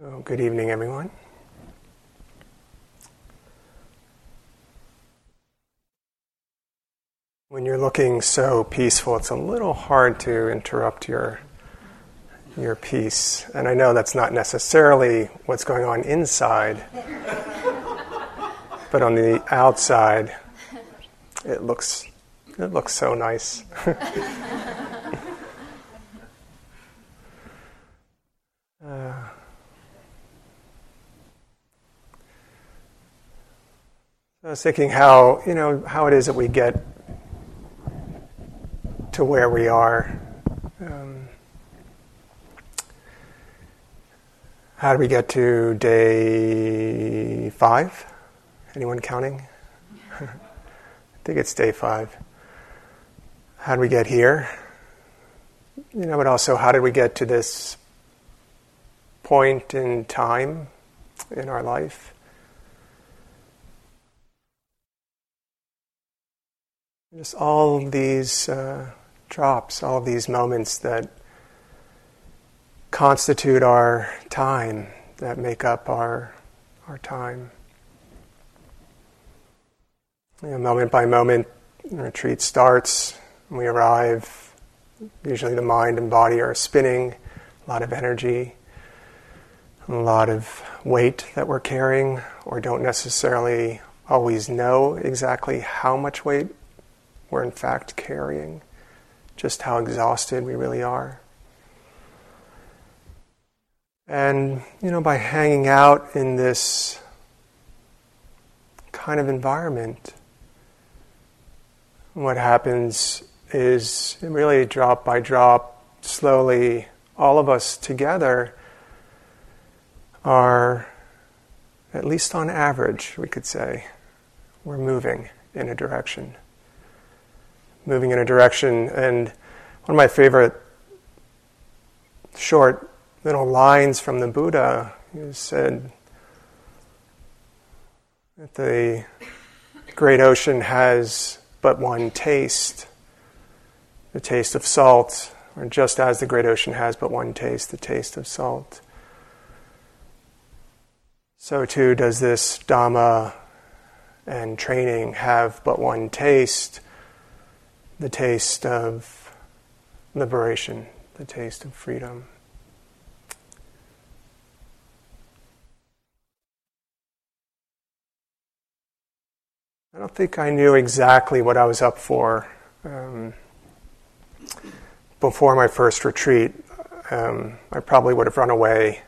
Oh, good evening, everyone. When you're looking so peaceful, it's a little hard to interrupt your your peace. And I know that's not necessarily what's going on inside, but on the outside, it looks it looks so nice. I was thinking how you know how it is that we get to where we are. Um, how do we get to day five? Anyone counting? I think it's day five. How do we get here? You know, but also how did we get to this point in time in our life? Just all these uh, drops, all these moments that constitute our time, that make up our, our time. You know, moment by moment, retreat starts, we arrive. Usually the mind and body are spinning, a lot of energy, a lot of weight that we're carrying, or don't necessarily always know exactly how much weight we're in fact carrying, just how exhausted we really are. And, you know, by hanging out in this kind of environment, what happens is really drop by drop, slowly, all of us together are, at least on average, we could say, we're moving in a direction moving in a direction. And one of my favorite short little lines from the Buddha he said that the great ocean has but one taste the taste of salt, or just as the great ocean has but one taste, the taste of salt. So too does this Dhamma and training have but one taste, the taste of liberation, the taste of freedom. I don't think I knew exactly what I was up for um, before my first retreat. Um, I probably would have run away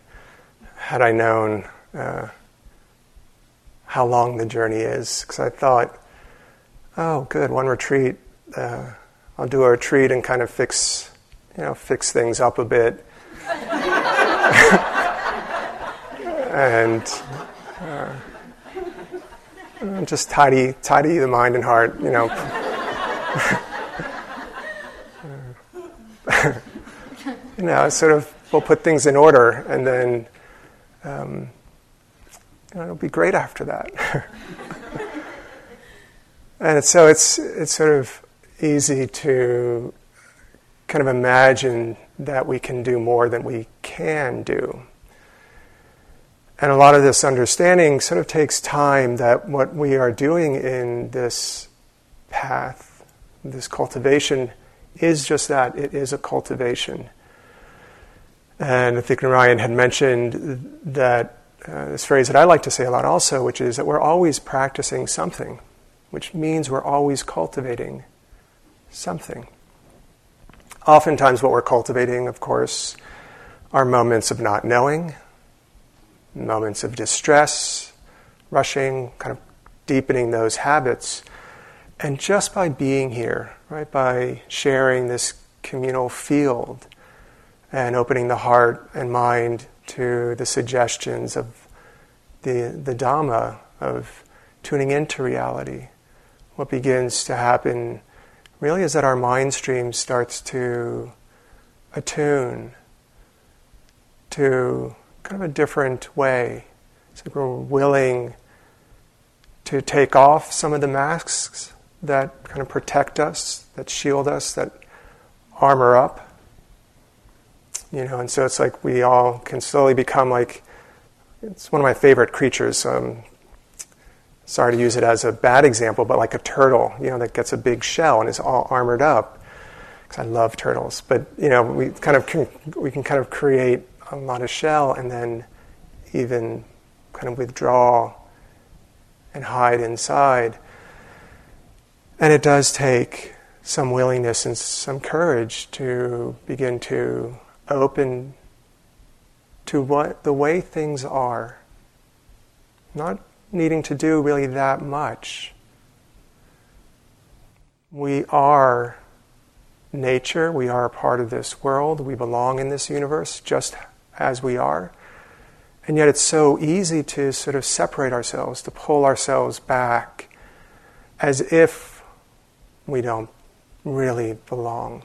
had I known uh, how long the journey is, because I thought, oh, good, one retreat, uh, I'll do a retreat and kind of fix, you know, fix things up a bit, and uh, just tidy, tidy the mind and heart, you know. you know, sort of, we'll put things in order, and then, um, you know, it'll be great after that. and so it's it's sort of easy to kind of imagine that we can do more than we can do. And a lot of this understanding sort of takes time that what we are doing in this path, this cultivation, is just that it is a cultivation. And I think Narayan had mentioned that uh, this phrase that I like to say a lot also, which is that we're always practicing something, which means we're always cultivating something. Oftentimes, what we're cultivating, of course, are moments of not knowing, moments of distress, rushing, kind of deepening those habits. And just by being here, right, by sharing this communal field and opening the heart and mind to the suggestions of the, the Dhamma, of tuning into reality, what begins to happen really is that our mind stream starts to attune to kind of a different way. So we're willing to take off some of the masks that kind of protect us, that shield us, that armor up. You know, and so it's like we all can slowly become like it's one of my favorite creatures. I'm sorry to use it as a bad example, but like a turtle, you know, that gets a big shell and is all armored up. Because I love turtles, but you know, we kind of can, we can kind of create a lot of shell and then even kind of withdraw and hide inside. And it does take some willingness and some courage to begin to open to what the way things are. Not needing to do really that much. We are nature, we are a part of this world, we belong in this universe just as we are. And yet it's so easy to sort of separate ourselves, to pull ourselves back as if we don't really belong,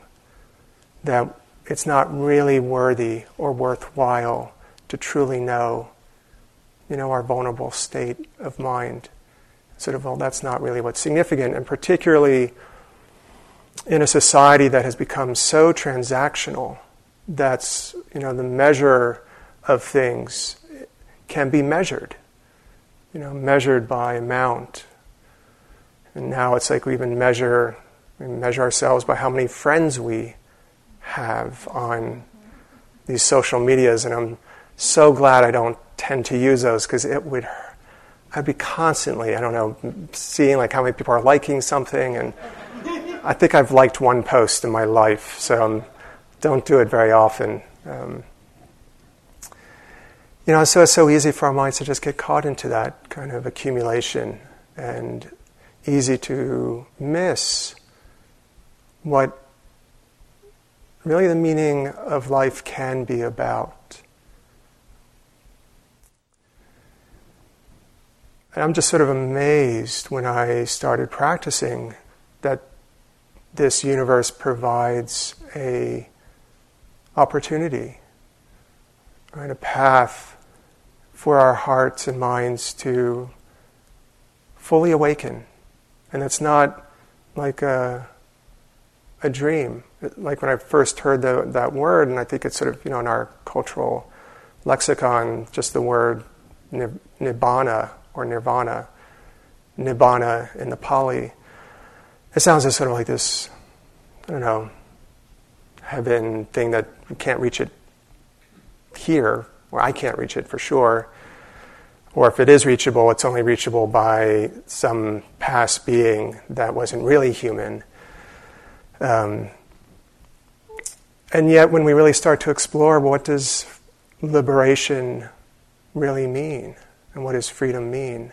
that it's not really worthy or worthwhile to truly know, you know, our vulnerable state of mind. Sort of, well, that's not really what's significant, and particularly in a society that has become so transactional, that's you know the measure of things can be measured, you know, measured by amount. And now it's like we even measure we measure ourselves by how many friends we have on these social medias, and I'm so glad I don't tend to use those because it would. I'd be constantly, I don't know, seeing like how many people are liking something, and I think I've liked one post in my life, so um, don't do it very often. Um, you know, so it's so easy for our minds to just get caught into that kind of accumulation, and easy to miss what really the meaning of life can be about. And I'm just sort of amazed when I started practicing that this universe provides a opportunity, right, a path for our hearts and minds to fully awaken. And it's not like a a dream. Like when I first heard the, that word, and I think it's sort of, you know, in our cultural lexicon, just the word nibbana or nirvana, nibbana in the Pali, it sounds sort of like this, I don't know, heaven thing that we can't reach it here, or I can't reach it for sure. Or if it is reachable, it's only reachable by some past being that wasn't really human um, and yet, when we really start to explore what does liberation really mean, and what does freedom mean,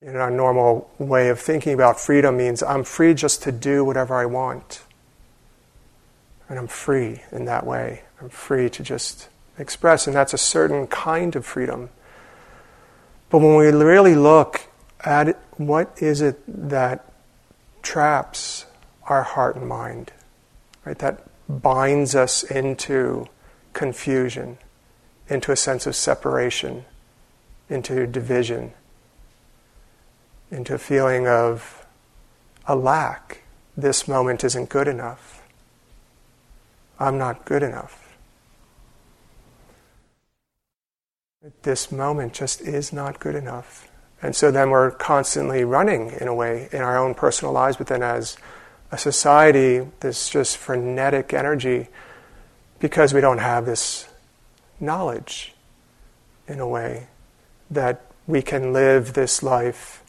in our normal way of thinking about freedom means I'm free just to do whatever I want. And I'm free in that way. I'm free to just express, and that's a certain kind of freedom. But when we really look at what is it that traps our heart and mind, right? That binds us into confusion, into a sense of separation, into division, into a feeling of a lack. This moment isn't good enough. I'm not good enough. This moment just is not good enough. And so then we're constantly running, in a way, in our own personal lives, but then as a society, this just frenetic energy because we don't have this knowledge, in a way, that we can live this life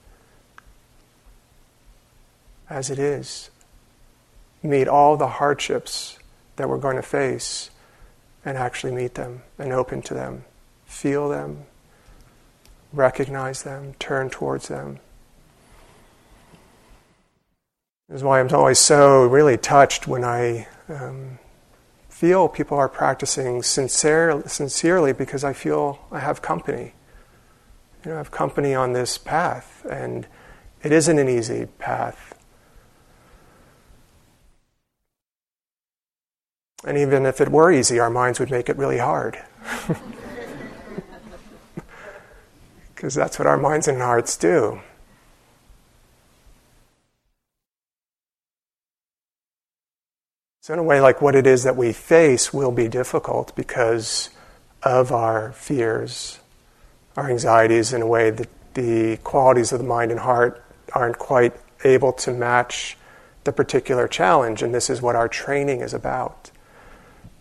as it is, meet all the hardships that we're going to face, and actually meet them and open to them, feel them, recognize them, turn towards them. This is why I'm always so really touched when I um, feel people are practicing sincere, sincerely because I feel I have company. You know, I have company on this path, and it isn't an easy path. And even if it were easy, our minds would make it really hard. because that's what our minds and hearts do. So, in a way, like what it is that we face will be difficult because of our fears, our anxieties, in a way that the qualities of the mind and heart aren't quite able to match the particular challenge. And this is what our training is about.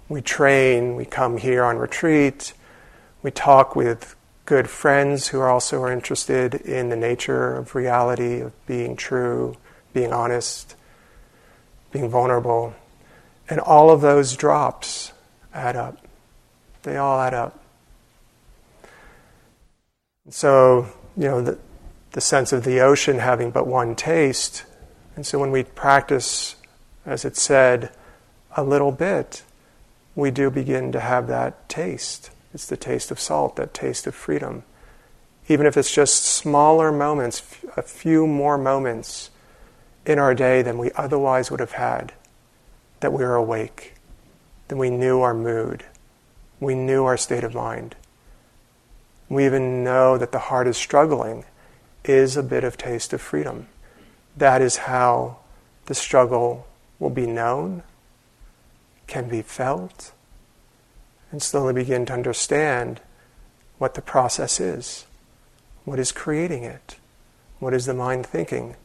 We train, we come here on retreat, we talk with good friends who are also are interested in the nature of reality, of being true, being honest, being vulnerable. And all of those drops add up. They all add up. So, you know, the, the sense of the ocean having but one taste. And so when we practice, as it said, a little bit, we do begin to have that taste. It's the taste of salt, that taste of freedom. Even if it's just smaller moments, a few more moments in our day than we otherwise would have had, that we are awake, that we knew our mood, we knew our state of mind. We even know that the heart is struggling, is a bit of taste of freedom. That is how the struggle will be known, can be felt, and slowly begin to understand what the process is. What is creating it? What is the mind thinking?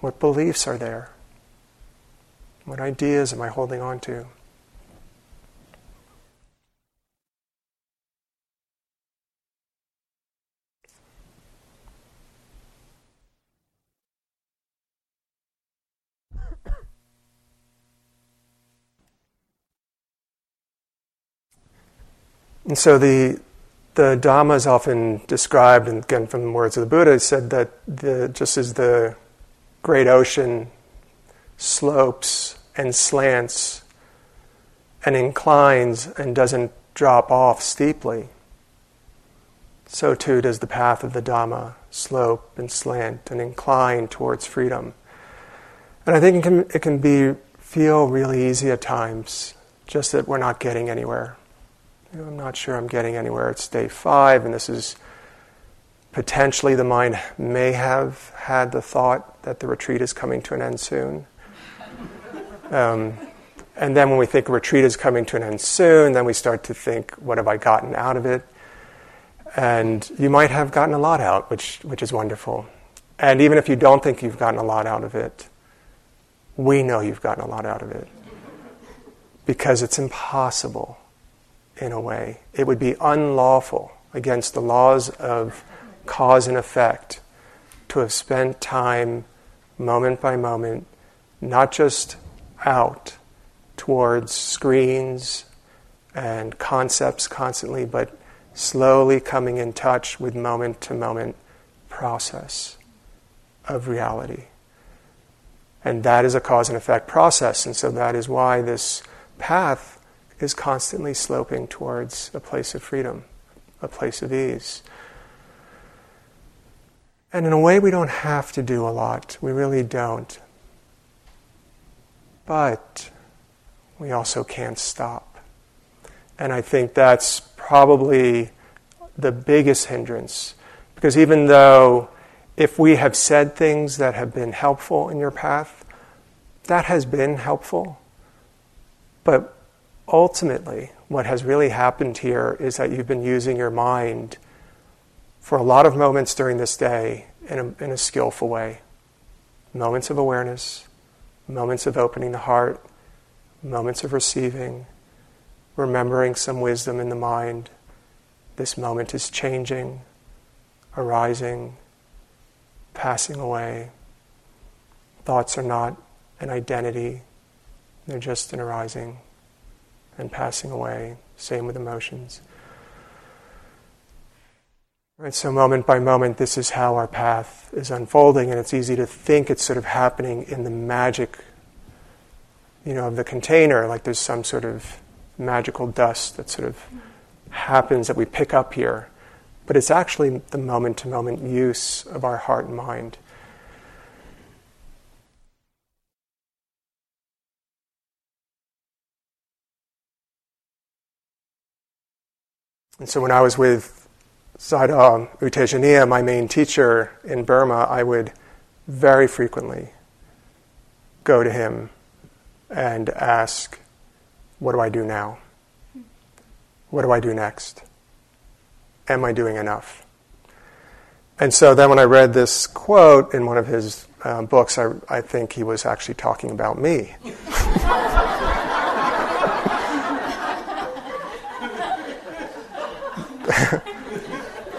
What beliefs are there? What ideas am I holding on to? And so the the Dhamma is often described, and again from the words of the Buddha, said that the, just as the great ocean slopes and slants and inclines and doesn't drop off steeply, so too does the path of the Dhamma slope and slant and incline towards freedom. And I think it can, it can be feel really easy at times, just that we're not getting anywhere. You know, I'm not sure I'm getting anywhere. It's day five, and this is potentially the mind may have had the thought that the retreat is coming to an end soon. Um, and then when we think retreat is coming to an end soon, then we start to think, what have I gotten out of it? And you might have gotten a lot out, which, which is wonderful. And even if you don't think you've gotten a lot out of it, we know you've gotten a lot out of it. Because it's impossible in a way. It would be unlawful against the laws of cause and effect to have spent time, moment by moment, not just out towards screens and concepts constantly, but slowly coming in touch with moment to moment process of reality. And that is a cause and effect process. And so that is why this path is constantly sloping towards a place of freedom, a place of ease. And in a way, we don't have to do a lot. We really don't. But we also can't stop. And I think that's probably the biggest hindrance. Because even though if we have said things that have been helpful in your path, that has been helpful. But ultimately, what has really happened here is that you've been using your mind for a lot of moments during this day in a, in a skillful way. Moments of awareness, moments of opening the heart, moments of receiving, remembering some wisdom in the mind. This moment is changing, arising, passing away. Thoughts are not an identity, they're just an arising and passing away. Same with emotions. Right, so moment by moment, this is how our path is unfolding, and it's easy to think it's sort of happening in the magic, you know, of the container, like there's some sort of magical dust that sort of happens that we pick up here. But it's actually the moment to moment use of our heart and mind. And so when I was with Sayadaw U Tejaniya, my main teacher in Burma, I would very frequently go to him and ask, what do I do now? What do I do next? Am I doing enough? And so then when I read this quote in one of his uh, books, I, I think he was actually talking about me.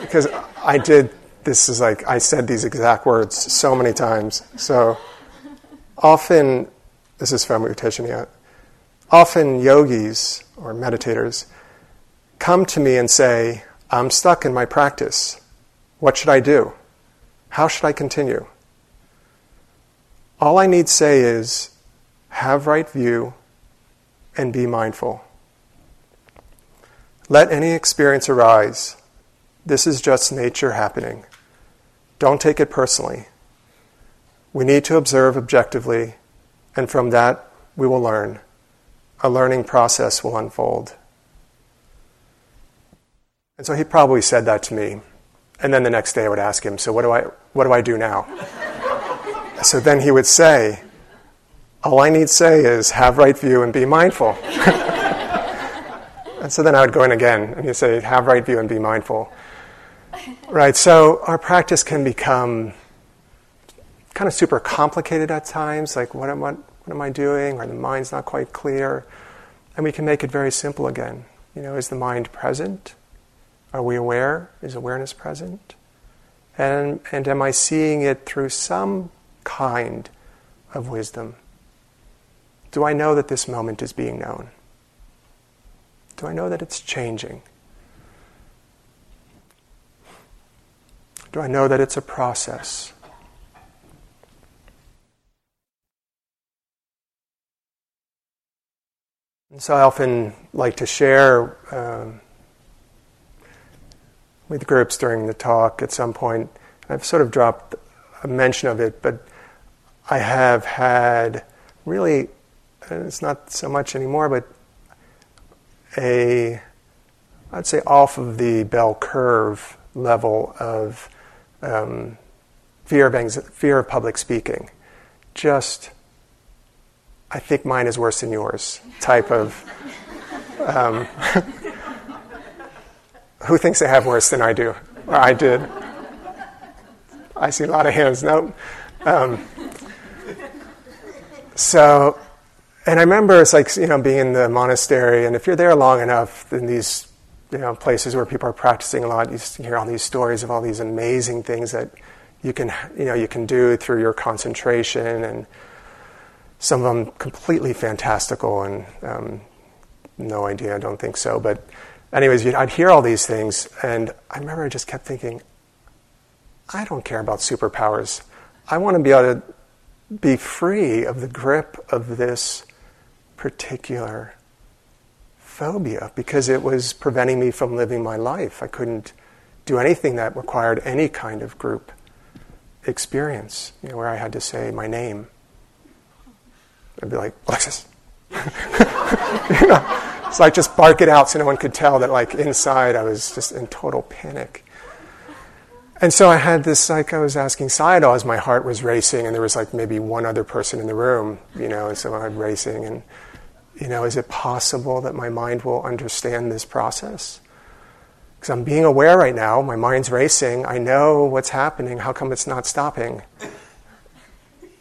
because I did, this is like, I said these exact words so many times. So often, this is from U Tejaniya, often yogis or meditators come to me and say, I'm stuck in my practice. What should I do? How should I continue? All I need say is have right view and be mindful. Let any experience arise. This is just nature happening. Don't take it personally. We need to observe objectively, and from that we will learn. A learning process will unfold. And so he probably said that to me. And then the next day I would ask him, So what do I, what do, I do now? so then he would say, All I need say is have right view and be mindful. and so then I would go in again and he'd say, Have right view and be mindful. Right, so our practice can become kind of super complicated at times, like what am I, what am I doing? Or the mind's not quite clear. And we can make it very simple again. You know, is the mind present? Are we aware? Is awareness present? And, and am I seeing it through some kind of wisdom? Do I know that this moment is being known? Do I know that it's changing? Do I know that it's a process? And so I often like to share um, with groups during the talk at some point. I've sort of dropped a mention of it, but I have had really, it's not so much anymore, but a, I'd say off of the bell curve level of um, fear of anxiety, fear of public speaking. Just, I think mine is worse than yours type of. Um, Who thinks they have worse than I do? Or I did. I see a lot of hands. No. Um, so, and I remember it's like, you know, being in the monastery, and if you're there long enough in these, you know, places where people are practicing a lot, you hear all these stories of all these amazing things that you can, you know, you can do through your concentration, and some of them completely fantastical, and um, no idea, I don't think so, but anyways, I'd hear all these things, and I remember I just kept thinking, I don't care about superpowers. I want to be able to be free of the grip of this particular phobia because it was preventing me from living my life. I couldn't do anything that required any kind of group experience, you know, where I had to say my name. I'd be like, Alexis. you know? So I just bark it out so no one could tell that like inside I was just in total panic. And so I had this like I was asking Sayadaw as my heart was racing and there was like maybe one other person in the room, you know, and so I'm racing and you know, is it possible that my mind will understand this process? Because I'm being aware right now, my mind's racing, I know what's happening, how come it's not stopping?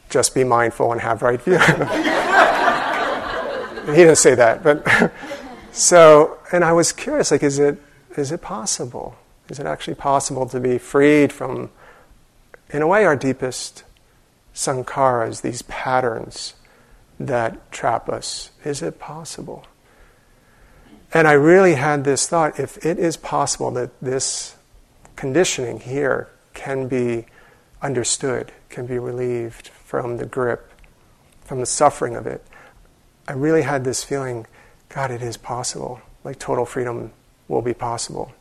Just be mindful and have right view. he didn't say that, but so, and I was curious, like, is it is it possible? Is it actually possible to be freed from, in a way, our deepest sankharas, these patterns that trap us? Is it possible? And I really had this thought if it is possible that this conditioning here can be understood, can be relieved from the grip, from the suffering of it, I really had this feeling God, it is possible. Like total freedom will be possible.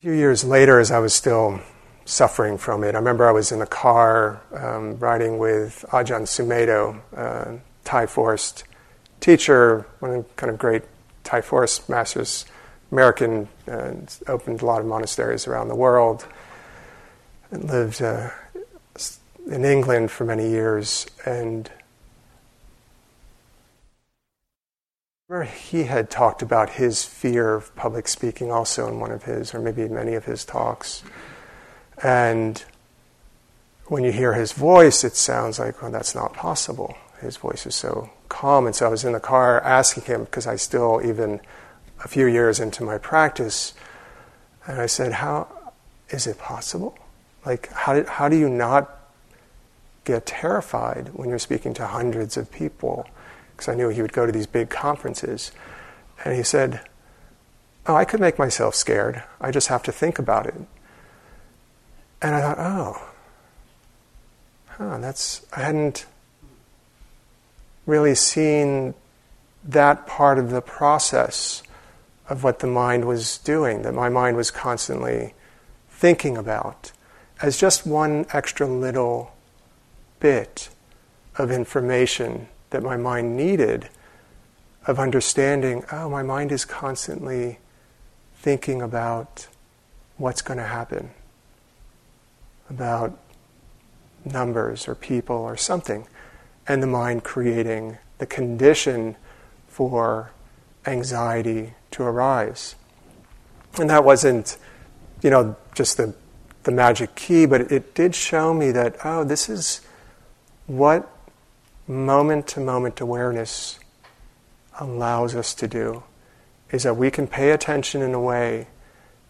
A few years later, as I was still suffering from it, I remember I was in a car um, riding with Ajahn Sumedho, uh, Thai forest teacher, one of the kind of great Thai forest masters, American, uh, opened a lot of monasteries around the world, and lived. Uh, in England for many years, and he had talked about his fear of public speaking also in one of his, or maybe many of his talks. And when you hear his voice, it sounds like, well, that's not possible. His voice is so calm. And so I was in the car asking him, because I still, even a few years into my practice, and I said, How is it possible? Like, how, did, how do you not get terrified when you're speaking to hundreds of people? Because I knew he would go to these big conferences. And he said, Oh, I could make myself scared. I just have to think about it. And I thought, oh, huh, that's, I hadn't really seen that part of the process of what the mind was doing, that my mind was constantly thinking about, as just one extra little bit of information that my mind needed of understanding oh, my mind is constantly thinking about what's going to happen, about numbers or people or something and the mind creating the condition for anxiety to arise. And that wasn't, you know, just the, the magic key, but it did show me that, oh, this is what moment to moment awareness allows us to do, is that we can pay attention in a way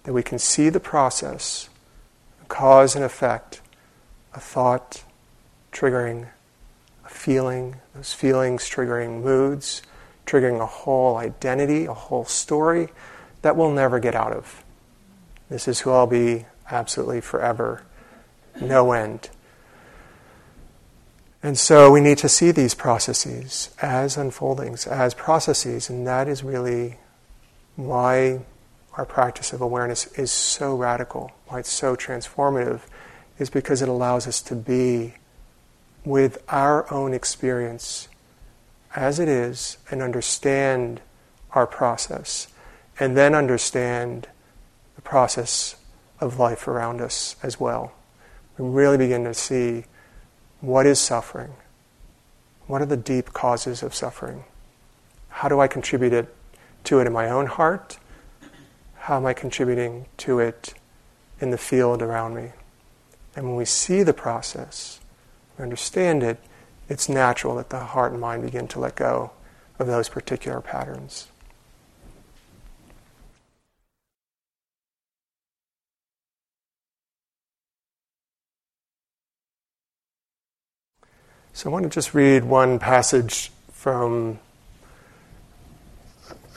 that we can see the process, cause and effect, a thought triggering a feeling, those feelings triggering moods, triggering a whole identity, a whole story that we'll never get out of. This is who I'll be absolutely forever, no end. And so we need to see these processes as unfoldings, as processes, and that is really why our practice of awareness is so radical, why it's so transformative, is because it allows us to be with our own experience as it is and understand our process, and then understand the process of life around us as well. We really begin to see what is suffering, what are the deep causes of suffering, how do I contribute it to it in my own heart, how am I contributing to it in the field around me. And when we see the process, we understand it, it's natural that the heart and mind begin to let go of those particular patterns. So I want to just read one passage from,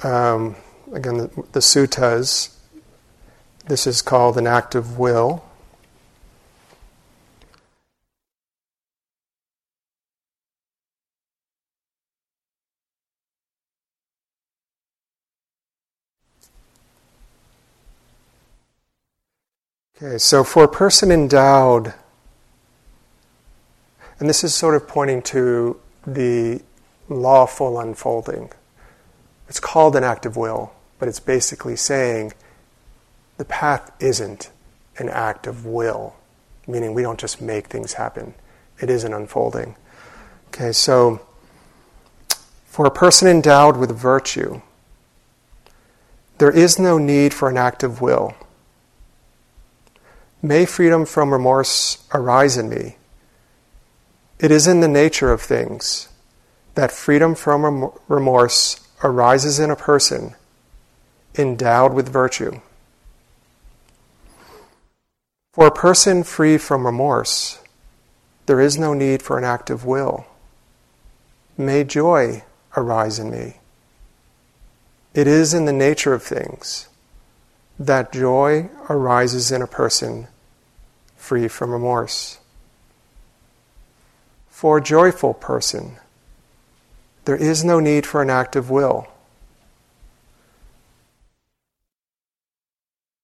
um, again, the, the suttas. This is called an act of will. Okay, so for a person endowed, and this is sort of pointing to the lawful unfolding. It's called an act of will, but it's basically saying the path isn't an act of will, meaning we don't just make things happen, it is an unfolding. Okay, so for a person endowed with virtue, there is no need for an act of will. May freedom from remorse arise in me. It is in the nature of things that freedom from remorse arises in a person endowed with virtue. For a person free from remorse, there is no need for an act of will. May joy arise in me. It is in the nature of things that joy arises in a person free from remorse. For a joyful person, there is no need for an act of will.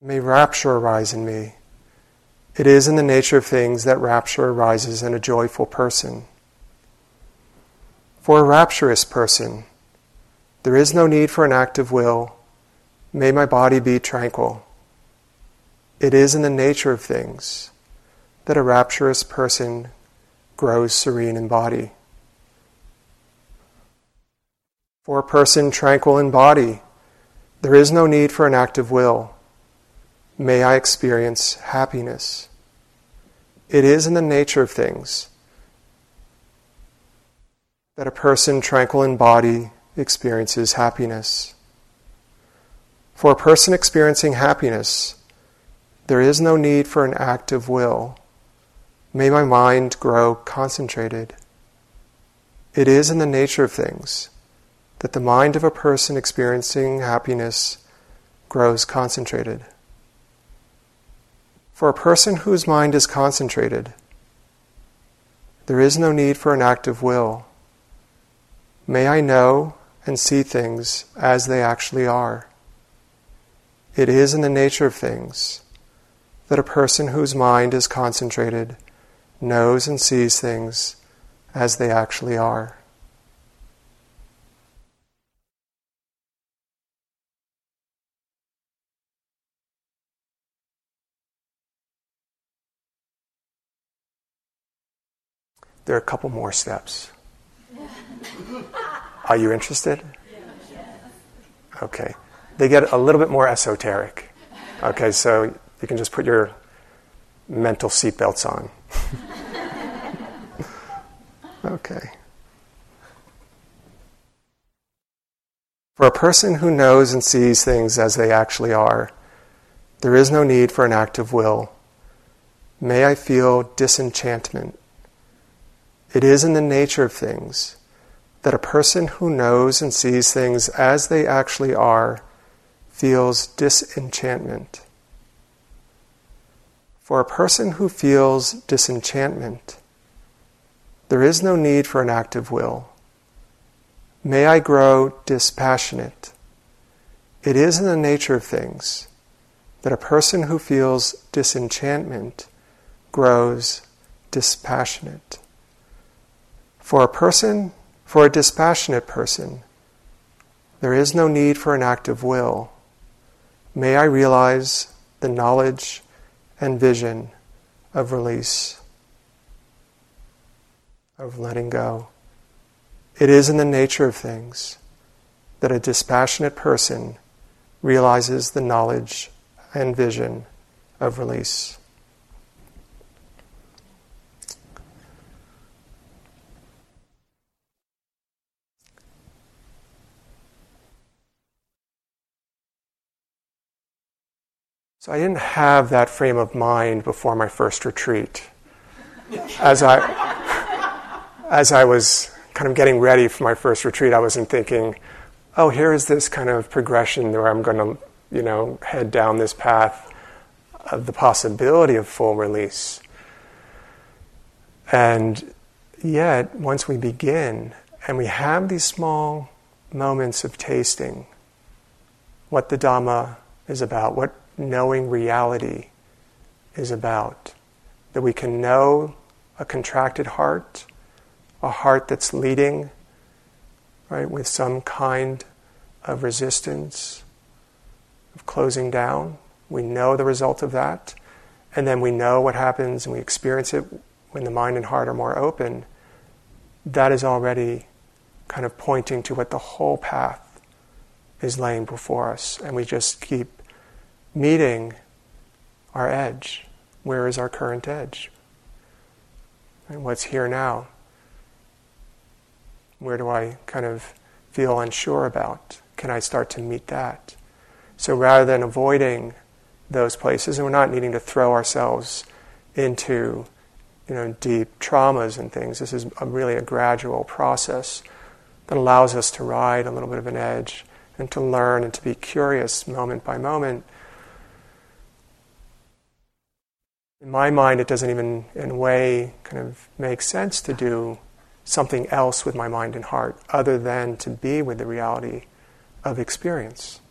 May rapture arise in me. It is in the nature of things that rapture arises in a joyful person. For a rapturous person, there is no need for an act of will May my body be tranquil. It is in the nature of things that a rapturous person grows serene in body. For a person tranquil in body, there is no need for an active will. May I experience happiness. It is in the nature of things that a person tranquil in body experiences happiness. For a person experiencing happiness, there is no need for an active will. May my mind grow concentrated. It is in the nature of things that the mind of a person experiencing happiness grows concentrated. For a person whose mind is concentrated, there is no need for an active will. May I know and see things as they actually are. It is in the nature of things that a person whose mind is concentrated knows and sees things as they actually are. There are a couple more steps. Are you interested? Okay. They get a little bit more esoteric. Okay, so you can just put your mental seatbelts on. okay. For a person who knows and sees things as they actually are, there is no need for an active will. May I feel disenchantment it is in the nature of things that a person who knows and sees things as they actually are feels disenchantment. For a person who feels disenchantment, there is no need for an active will. May I grow dispassionate. It is in the nature of things that a person who feels disenchantment grows dispassionate. For a person, for a dispassionate person, there is no need for an active will. May I realize the knowledge and vision of release, of letting go. It is in the nature of things that a dispassionate person realizes the knowledge and vision of release. So I didn't have that frame of mind before my first retreat. As I, as I was kind of getting ready for my first retreat, I wasn't thinking, oh, here is this kind of progression where I'm going to, you know, head down this path of the possibility of full release. And yet, once we begin and we have these small moments of tasting what the Dhamma is about, what knowing reality is about. That we can know a contracted heart, a heart that's leading, right, with some kind of resistance, of closing down. We know the result of that. And then we know what happens and we experience it when the mind and heart are more open. That is already kind of pointing to what the whole path is laying before us. And we just keep meeting our edge. Where is our current edge? And what's here now? Where do I kind of feel unsure about? Can I start to meet that? So rather than avoiding those places, and we're not needing to throw ourselves into you know, deep traumas and things. This is a really a gradual process that allows us to ride a little bit of an edge and to learn and to be curious moment by moment in my mind, it doesn't even, in a way, kind of make sense to do something else with my mind and heart other than to be with the reality of experience.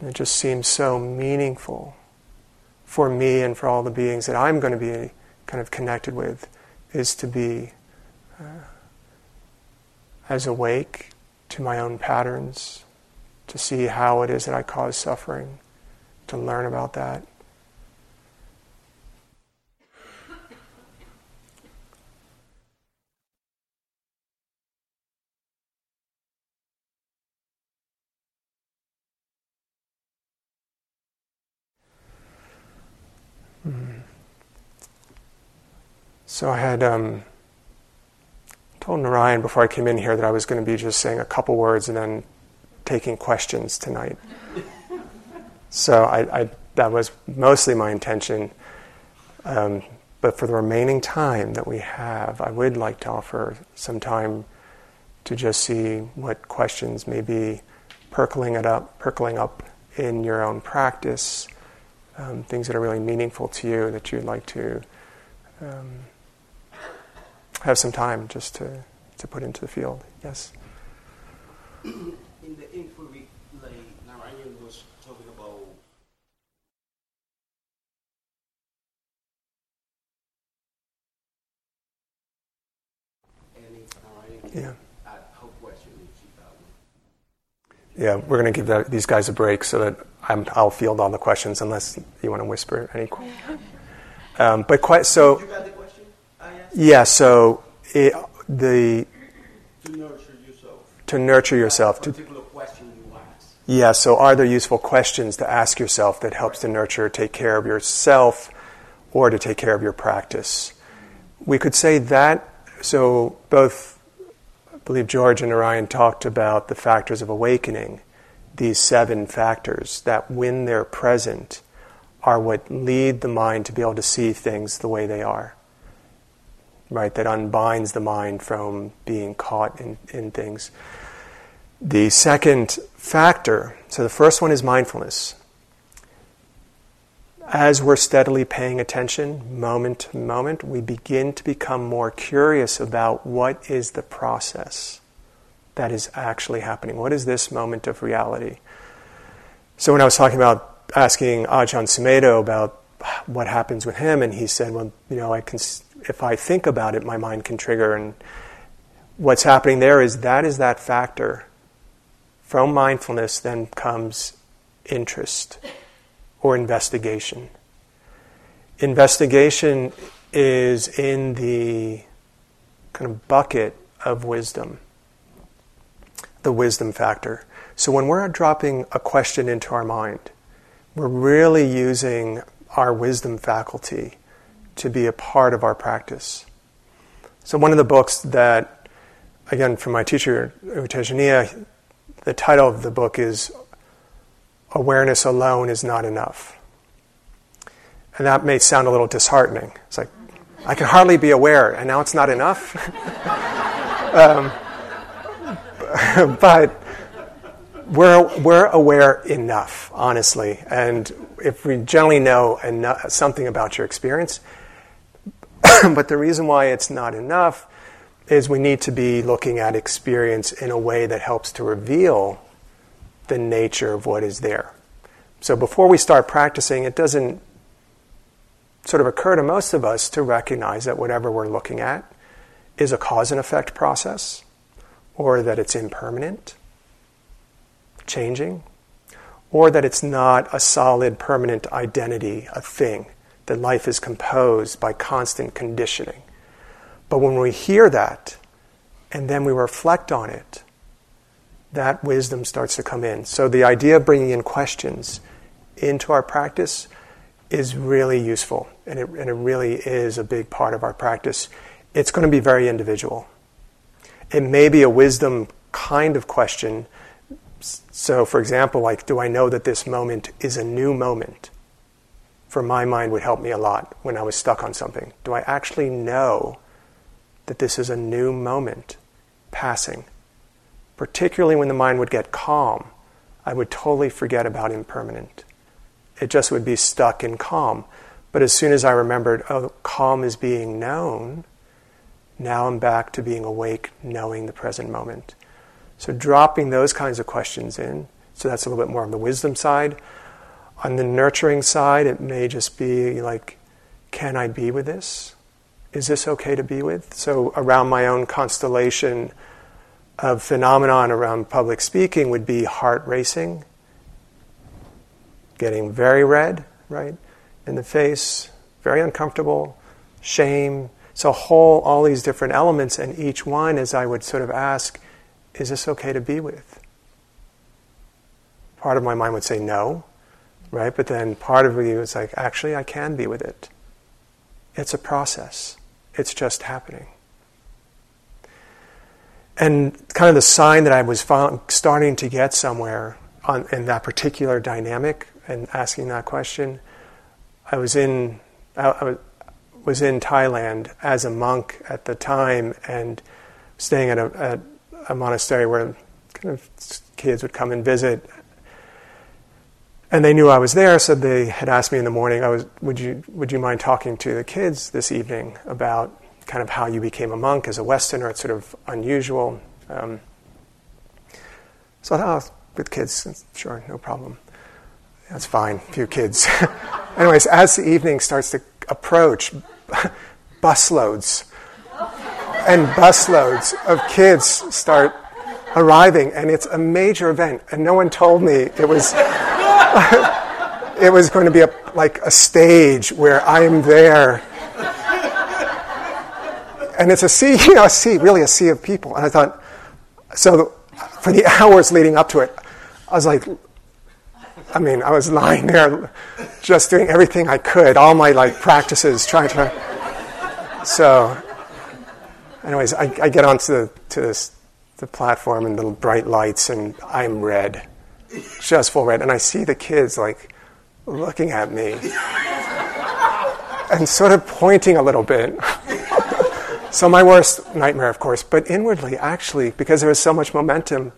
it just seems so meaningful for me and for all the beings that I'm going to be kind of connected with is to be uh, as awake to my own patterns, to see how it is that I cause suffering, to learn about that So I had um, told Narayan before I came in here that I was going to be just saying a couple words and then taking questions tonight. so I, I, that was mostly my intention. Um, but for the remaining time that we have, I would like to offer some time to just see what questions may be percolating it up, percolating up in your own practice, um, things that are really meaningful to you that you'd like to um, have some time just to, to put into the field. Yes. In the inquiry, like Narayan was talking about any Yeah. at her question if she got one. Yeah, we're going to give that, these guys a break so that I'm, I'll field all the questions unless you want to whisper any. Um, but quite so. You got the question I asked? Yeah. So it, the To nurture yourself. to nurture yourself to particular question you ask. Yeah, so are there useful questions to ask yourself that helps to nurture, take care of yourself, or to take care of your practice? We could say that, so both, I believe George and Orion talked about the factors of awakening, these seven factors that when they're present are what lead the mind to be able to see things the way they are. Right, that unbinds the mind from being caught in, in things. The second factor, so the first one is mindfulness. As we're steadily paying attention, moment to moment, we begin to become more curious about what is the process that is actually happening. What is this moment of reality? So when I was talking about asking Ajahn Sumedho about what happens with him, and he said, "Well, you know, I can, if I think about it, my mind can trigger." And what's happening there is that is that factor from mindfulness then comes interest or investigation. Investigation is in the kind of bucket of wisdom, the wisdom factor. So when we're dropping a question into our mind, we're really using our wisdom faculty to be a part of our practice. So one of the books that, again, from my teacher, U Tejaniya, the title of the book is Awareness Alone is Not Enough. And that may sound a little disheartening. It's like, I can hardly be aware, and now it's not enough. um, but we're, we're aware enough, honestly. And if we generally know enough, something about your experience, but the reason why it's not enough is we need to be looking at experience in a way that helps to reveal the nature of what is there. So before we start practicing, it doesn't sort of occur to most of us to recognize that whatever we're looking at is a cause and effect process, or that it's impermanent, changing, or that it's not a solid, permanent identity, a thing, that life is composed by constant conditioning. But when we hear that and then we reflect on it, that wisdom starts to come in. So the idea of bringing in questions into our practice is really useful, and it, and it really is a big part of our practice. It's going to be very individual. It may be a wisdom kind of question. So, for example, like, do I know that this moment is a new moment? For my mind, would help me a lot when I was stuck on something. Do I actually know that this is a new moment passing? Particularly when the mind would get calm, I would totally forget about impermanent. It just would be stuck in calm. But as soon as I remembered, oh, calm is being known, now I'm back to being awake, knowing the present moment. So dropping those kinds of questions in, so that's a little bit more on the wisdom side. On the nurturing side, it may just be like, can I be with this? Is this okay to be with? So around my own constellation of phenomenon around public speaking would be heart racing, getting very red, right, in the face, very uncomfortable, shame. So whole all these different elements, and each one, as I would sort of ask, is this okay to be with? Part of my mind would say no, right? But then part of you is like, actually, I can be with it. It's a process. It's just happening. And kind of the sign that I was starting to get somewhere on, in that particular dynamic and asking that question, I was in I, was in Thailand as a monk at the time and staying at a, at a monastery where kind of kids would come and visit. And they knew I was there, so they had asked me in the morning, I was, would, you, would you mind talking to the kids this evening about kind of how you became a monk as a Westerner? It's sort of unusual. Um, so I thought, oh, with kids, sure, no problem. That's fine, a few kids. Anyways, as the evening starts to approach, busloads and busloads of kids start arriving, and it's a major event. And no one told me it was it was going to be a, like a stage where I'm there, and it's a sea, you know, a sea, really a sea of people. And I thought, so for the hours leading up to it, I was like, I mean, I was lying there just doing everything I could, all my like practices, trying to. So, anyways, I, I get onto the, to this, the platform and the bright lights, and I'm red, just full red. And I see the kids like looking at me and sort of pointing a little bit. so, my worst nightmare, of course, but inwardly, actually, because there was so much momentum,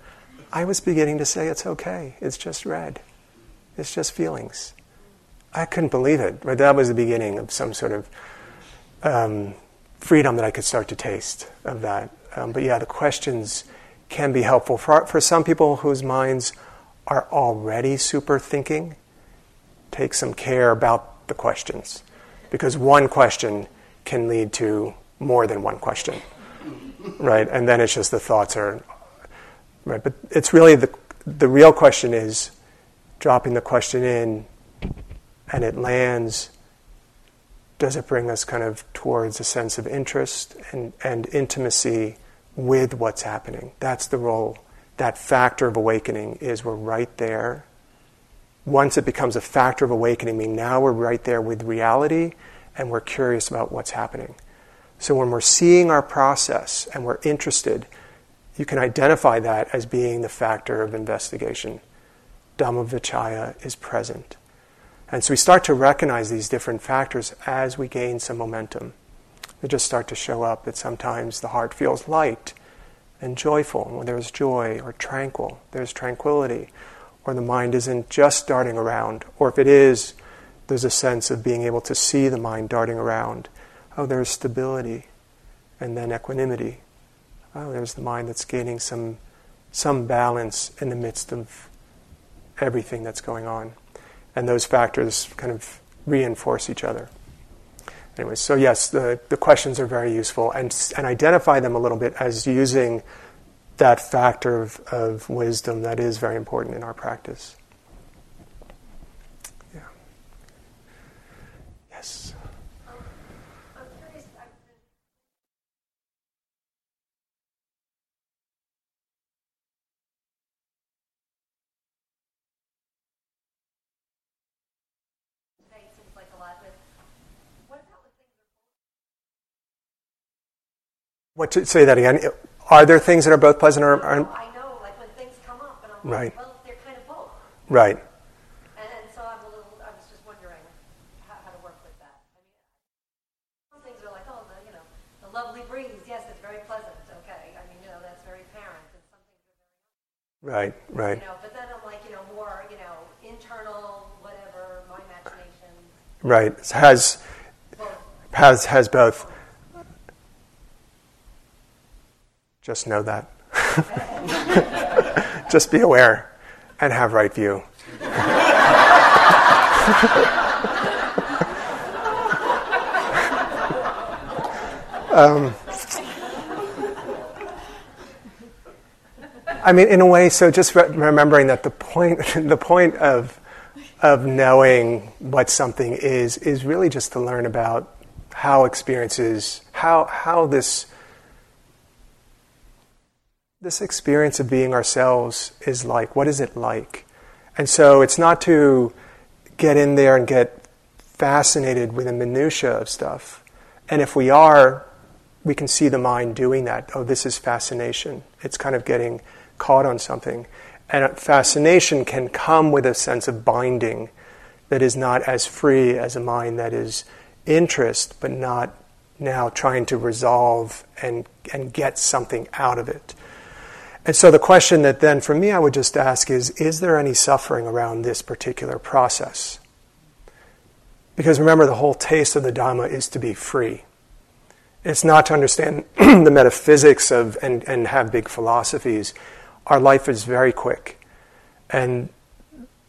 I was beginning to say, it's okay, it's just red. It's just feelings. I couldn't believe it, but that was the beginning of some sort of um, freedom that I could start to taste of that. Um, but yeah, the questions can be helpful for for some people whose minds are already super thinking. Take some care about the questions, because one question can lead to more than one question, right? And then it's just the thoughts are right. But it's really the the real question is dropping the question in and it lands, does it bring us kind of towards a sense of interest and, and intimacy with what's happening? That's the role. That factor of awakening is we're right there. Once it becomes a factor of awakening, mean, now we're right there with reality and we're curious about what's happening. So when we're seeing our process and we're interested, you can identify that as being the factor of investigation. Dhammavicaya is present. And so we start to recognize these different factors as we gain some momentum. They just start to show up that sometimes the heart feels light and joyful. When there's joy or tranquil, there's tranquility. Or the mind isn't just darting around. Or if it is, there's a sense of being able to see the mind darting around. Oh, there's stability. And then equanimity. Oh, there's the mind that's gaining some, some balance in the midst of everything that's going on and those factors kind of reinforce each other. Anyway, so yes, the, the questions are very useful, and, and identify them a little bit as using that factor of, of wisdom that is very important in our practice. What to say that again? Are there things that are both pleasant or? Are, I know, like when things come up, and I'm right. like, well, they're kind of both. Right. And, and so I'm a little. I was just wondering how, how to work with that. I mean, some things are like, oh, the, you know, the lovely breeze. Yes, it's very pleasant. Okay, I mean, you know, that's very apparent. And some things are Right. Right. You know, but then I'm like, you know, more, you know, internal, whatever, my imagination. Right. Has Both. has has both. Just know that. Just be aware and have right view. um, I mean, in a way, so just re- remembering that the point, the point of, of knowing what something is, is really just to learn about how experiences, how, how this this experience of being ourselves is like. What is it like? And so it's not to get in there and get fascinated with the minutiae of stuff. And if we are, we can see the mind doing that. Oh, this is fascination. It's kind of getting caught on something. And fascination can come with a sense of binding that is not as free as a mind that is interest, but not now trying to resolve and, and get something out of it. And so the question that then for me I would just ask is Is there any suffering around this particular process? Because remember, the whole taste of the Dhamma is to be free. It's not to understand the metaphysics of and, and have big philosophies. Our life is very quick. And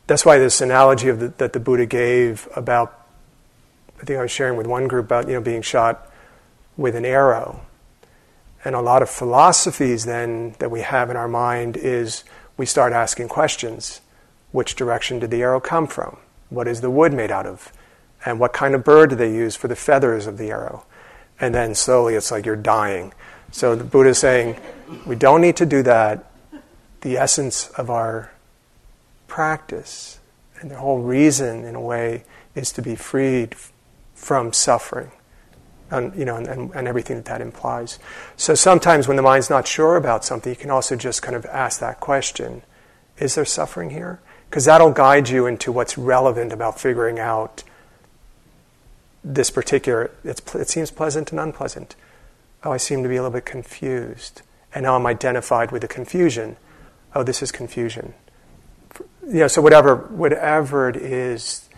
that's why this analogy of the, that the Buddha gave about, I think I was sharing with one group about you know being shot with an arrow. And a lot of philosophies then that we have in our mind is we start asking questions. Which direction did the arrow come from? What is the wood made out of? And what kind of bird do they use for the feathers of the arrow? And then slowly it's like you're dying. So the Buddha is saying, we don't need to do that. The essence of our practice and the whole reason, in a way, is to be freed from suffering. And, you know, and, and, everything that that implies. So sometimes when the mind's not sure about something, you can also just kind of ask that question Is there suffering here? Because that'll guide you into what's relevant about figuring out this particular, it seems pleasant and unpleasant. Oh, I seem to be a little bit confused. And now I'm identified with the confusion. Oh, this is confusion. You know, so whatever, whatever it is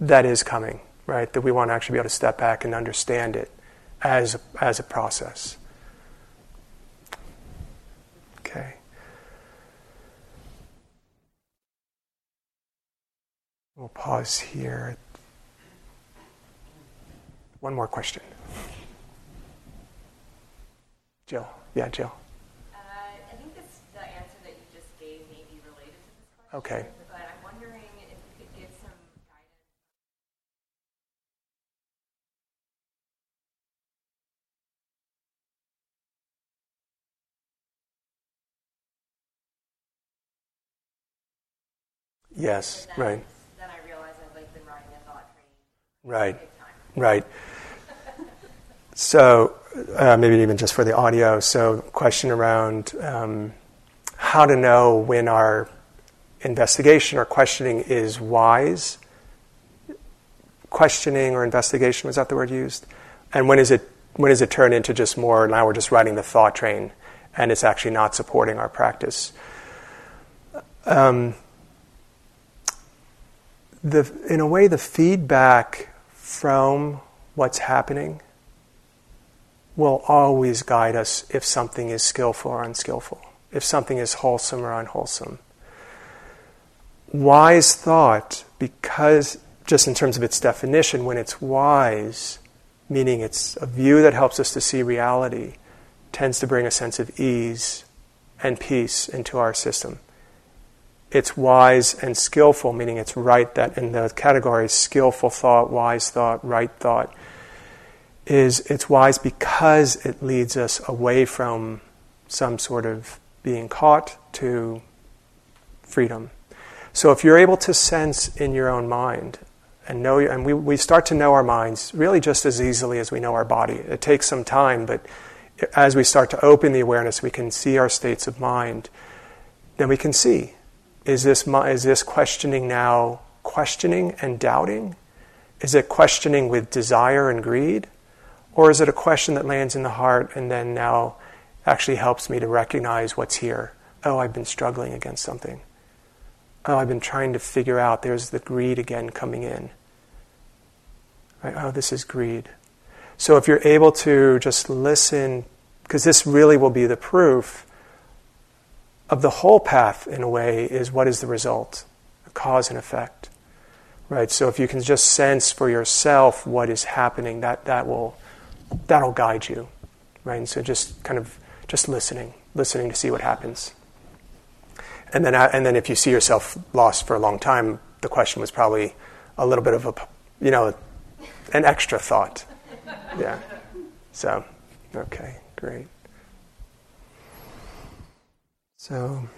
that is coming, right, that we want to actually be able to step back and understand it as, as a process. Okay. We'll pause here. One more question. Jill. Yeah, Jill. Uh, I think this, the answer that you just gave may be related to this question. Okay. But I'm wondering if you could give some guidance. Yes, then, right. Then I realized I've like been riding a thought train. Right. Time. Right. So, uh, maybe even just for the audio. So, question around um, how to know when our investigation or questioning is wise. Questioning or investigation was that the word used? And when is it when does it turn into just more? Now we're just riding the thought train, and it's actually not supporting our practice. Um, the, in a way, the feedback from what's happening will always guide us if something is skillful or unskillful, if something is wholesome or unwholesome. Wise thought, because just in terms of its definition, when it's wise, meaning it's a view that helps us to see reality, tends to bring a sense of ease and peace into our system. It's wise and skillful, meaning it's right that in the category skillful thought, wise thought, right thought, is it's wise because it leads us away from some sort of being caught to freedom. So if you're able to sense in your own mind and know, and we, we start to know our minds really just as easily as we know our body. It takes some time, but as we start to open the awareness, we can see our states of mind. Then we can see is this, is this questioning now questioning and doubting? Is it questioning with desire and greed? Or is it a question that lands in the heart and then now actually helps me to recognize what's here? Oh, I've been struggling against something. Oh, I've been trying to figure out there's the greed again coming in. Right? Oh, this is greed. So if you're able to just listen, because this really will be the proof of the whole path in a way is what is the result, a cause and effect. Right? So if you can just sense for yourself what is happening, that, that will that'll guide you. Right? And so just kind of just listening, listening to see what happens. And then, and then if you see yourself lost for a long time, the question was probably a little bit of a, you know, an extra thought. Yeah. So, okay, great. So,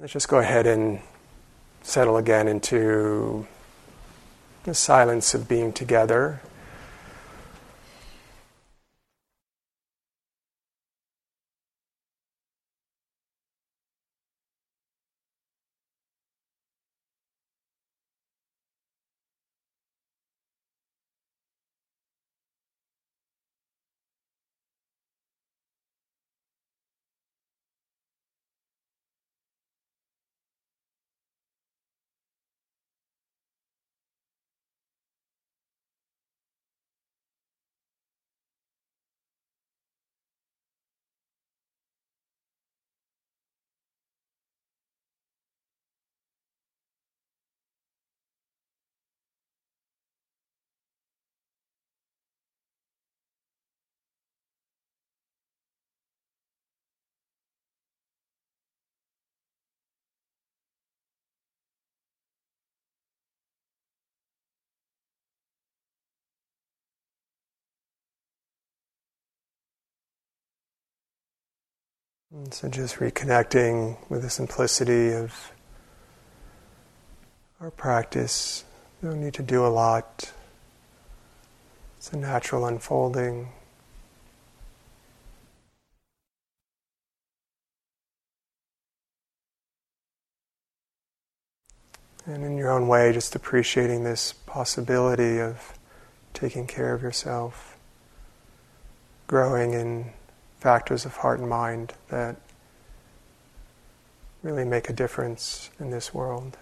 let's just go ahead and settle again into the silence of being together. And so just reconnecting with the simplicity of our practice. Don't need to do a lot. It's a natural unfolding. And in your own way, just appreciating this possibility of taking care of yourself, growing in factors of heart and mind that really make a difference in this world.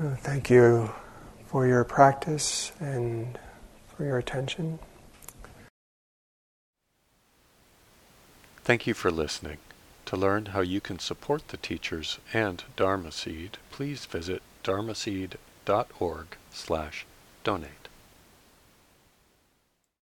Uh, thank you for your practice and for your attention. Thank you for listening. To learn how you can support the teachers and Dharma Seed, please visit dharmaseed.org slash donate.